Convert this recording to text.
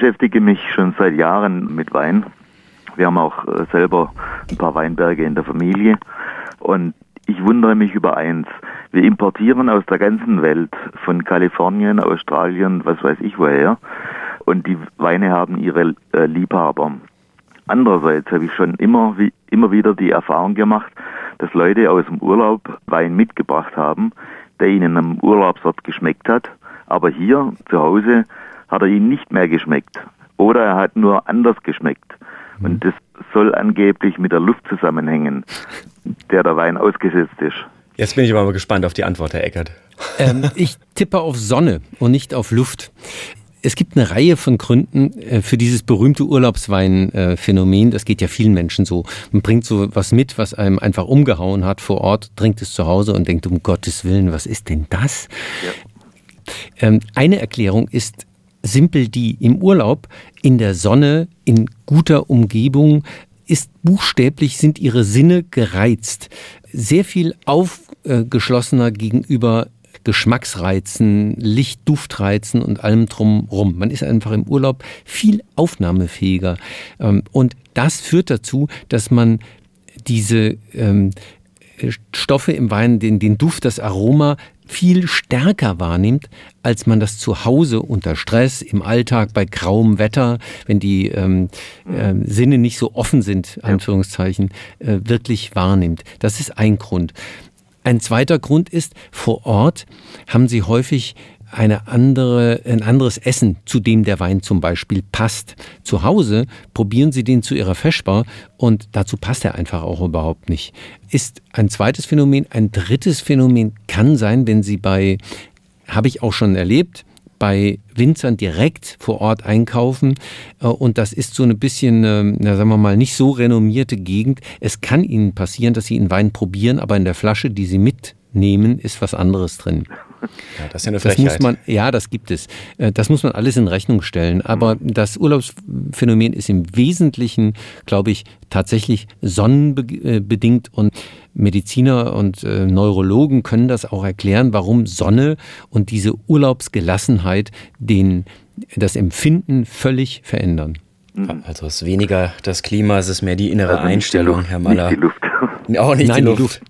beschäftige mich schon seit Jahren mit Wein. Wir haben auch äh, selber ein paar Weinberge in der Familie. Und ich wundere mich über eins. Wir importieren aus der ganzen Welt, von Kalifornien, Australien, was weiß ich woher. Und die Weine haben ihre äh, Liebhaber. Andererseits habe ich schon immer, immer wieder die Erfahrung gemacht, dass Leute aus dem Urlaub Wein mitgebracht haben, der ihnen am Urlaubsort geschmeckt hat. Aber hier zu Hause hat er ihnen nicht mehr geschmeckt. Oder er hat nur anders geschmeckt. Und mhm. das soll angeblich mit der Luft zusammenhängen, der der Wein ausgesetzt ist. Jetzt bin ich aber mal gespannt auf die Antwort, Herr Eckert. Ähm, ich tippe auf Sonne und nicht auf Luft. Es gibt eine Reihe von Gründen äh, für dieses berühmte Urlaubswein-Phänomen. Das geht ja vielen Menschen so. Man bringt so was mit, was einem einfach umgehauen hat vor Ort, trinkt es zu Hause und denkt, um Gottes Willen, was ist denn das? Ja. Ähm, eine Erklärung ist simpel die. Im Urlaub, in der Sonne, in guter Umgebung, ist buchstäblich, sind ihre Sinne gereizt. Sehr viel aufgeschlossener gegenüber Geschmacksreizen, Licht, Duftreizen und allem drumrum. Man ist einfach im Urlaub viel aufnahmefähiger. Ähm, und das führt dazu, dass man diese ähm, Stoffe im Wein, den, den Duft, das Aroma viel stärker wahrnimmt, als man das zu Hause unter Stress, im Alltag, bei grauem Wetter, wenn die ähm, äh, Sinne nicht so offen sind, Anführungszeichen, äh, wirklich wahrnimmt. Das ist ein Grund. Ein zweiter Grund ist, vor Ort haben sie häufig eine andere, ein anderes Essen, zu dem der Wein zum Beispiel passt. Zu Hause probieren Sie den zu Ihrer Feschbar und dazu passt er einfach auch überhaupt nicht. Ist ein zweites Phänomen. Ein drittes Phänomen kann sein, wenn Sie bei, habe ich auch schon erlebt, bei Winzern direkt vor Ort einkaufen. Äh, und das ist so ein bisschen, ähm, na, sagen wir mal, nicht so renommierte Gegend. Es kann Ihnen passieren, dass Sie einen Wein probieren, aber in der Flasche, die Sie mitnehmen, ist was anderes drin. Ja, das ist ja eine Frechheit. Das muss man, ja, das gibt es. Äh, das muss man alles in Rechnung stellen. Aber mhm. das Urlaubsphänomen ist im Wesentlichen, glaube ich, tatsächlich sonnenbedingt und Mediziner und äh, Neurologen können das auch erklären, warum Sonne und diese Urlaubsgelassenheit den, das Empfinden völlig verändern. Mhm. Also es ist weniger das Klima, es ist mehr die innere also Einstellung, Herr Maller. Nicht die Luft. Auch nicht Nein, die Luft. Die Luft.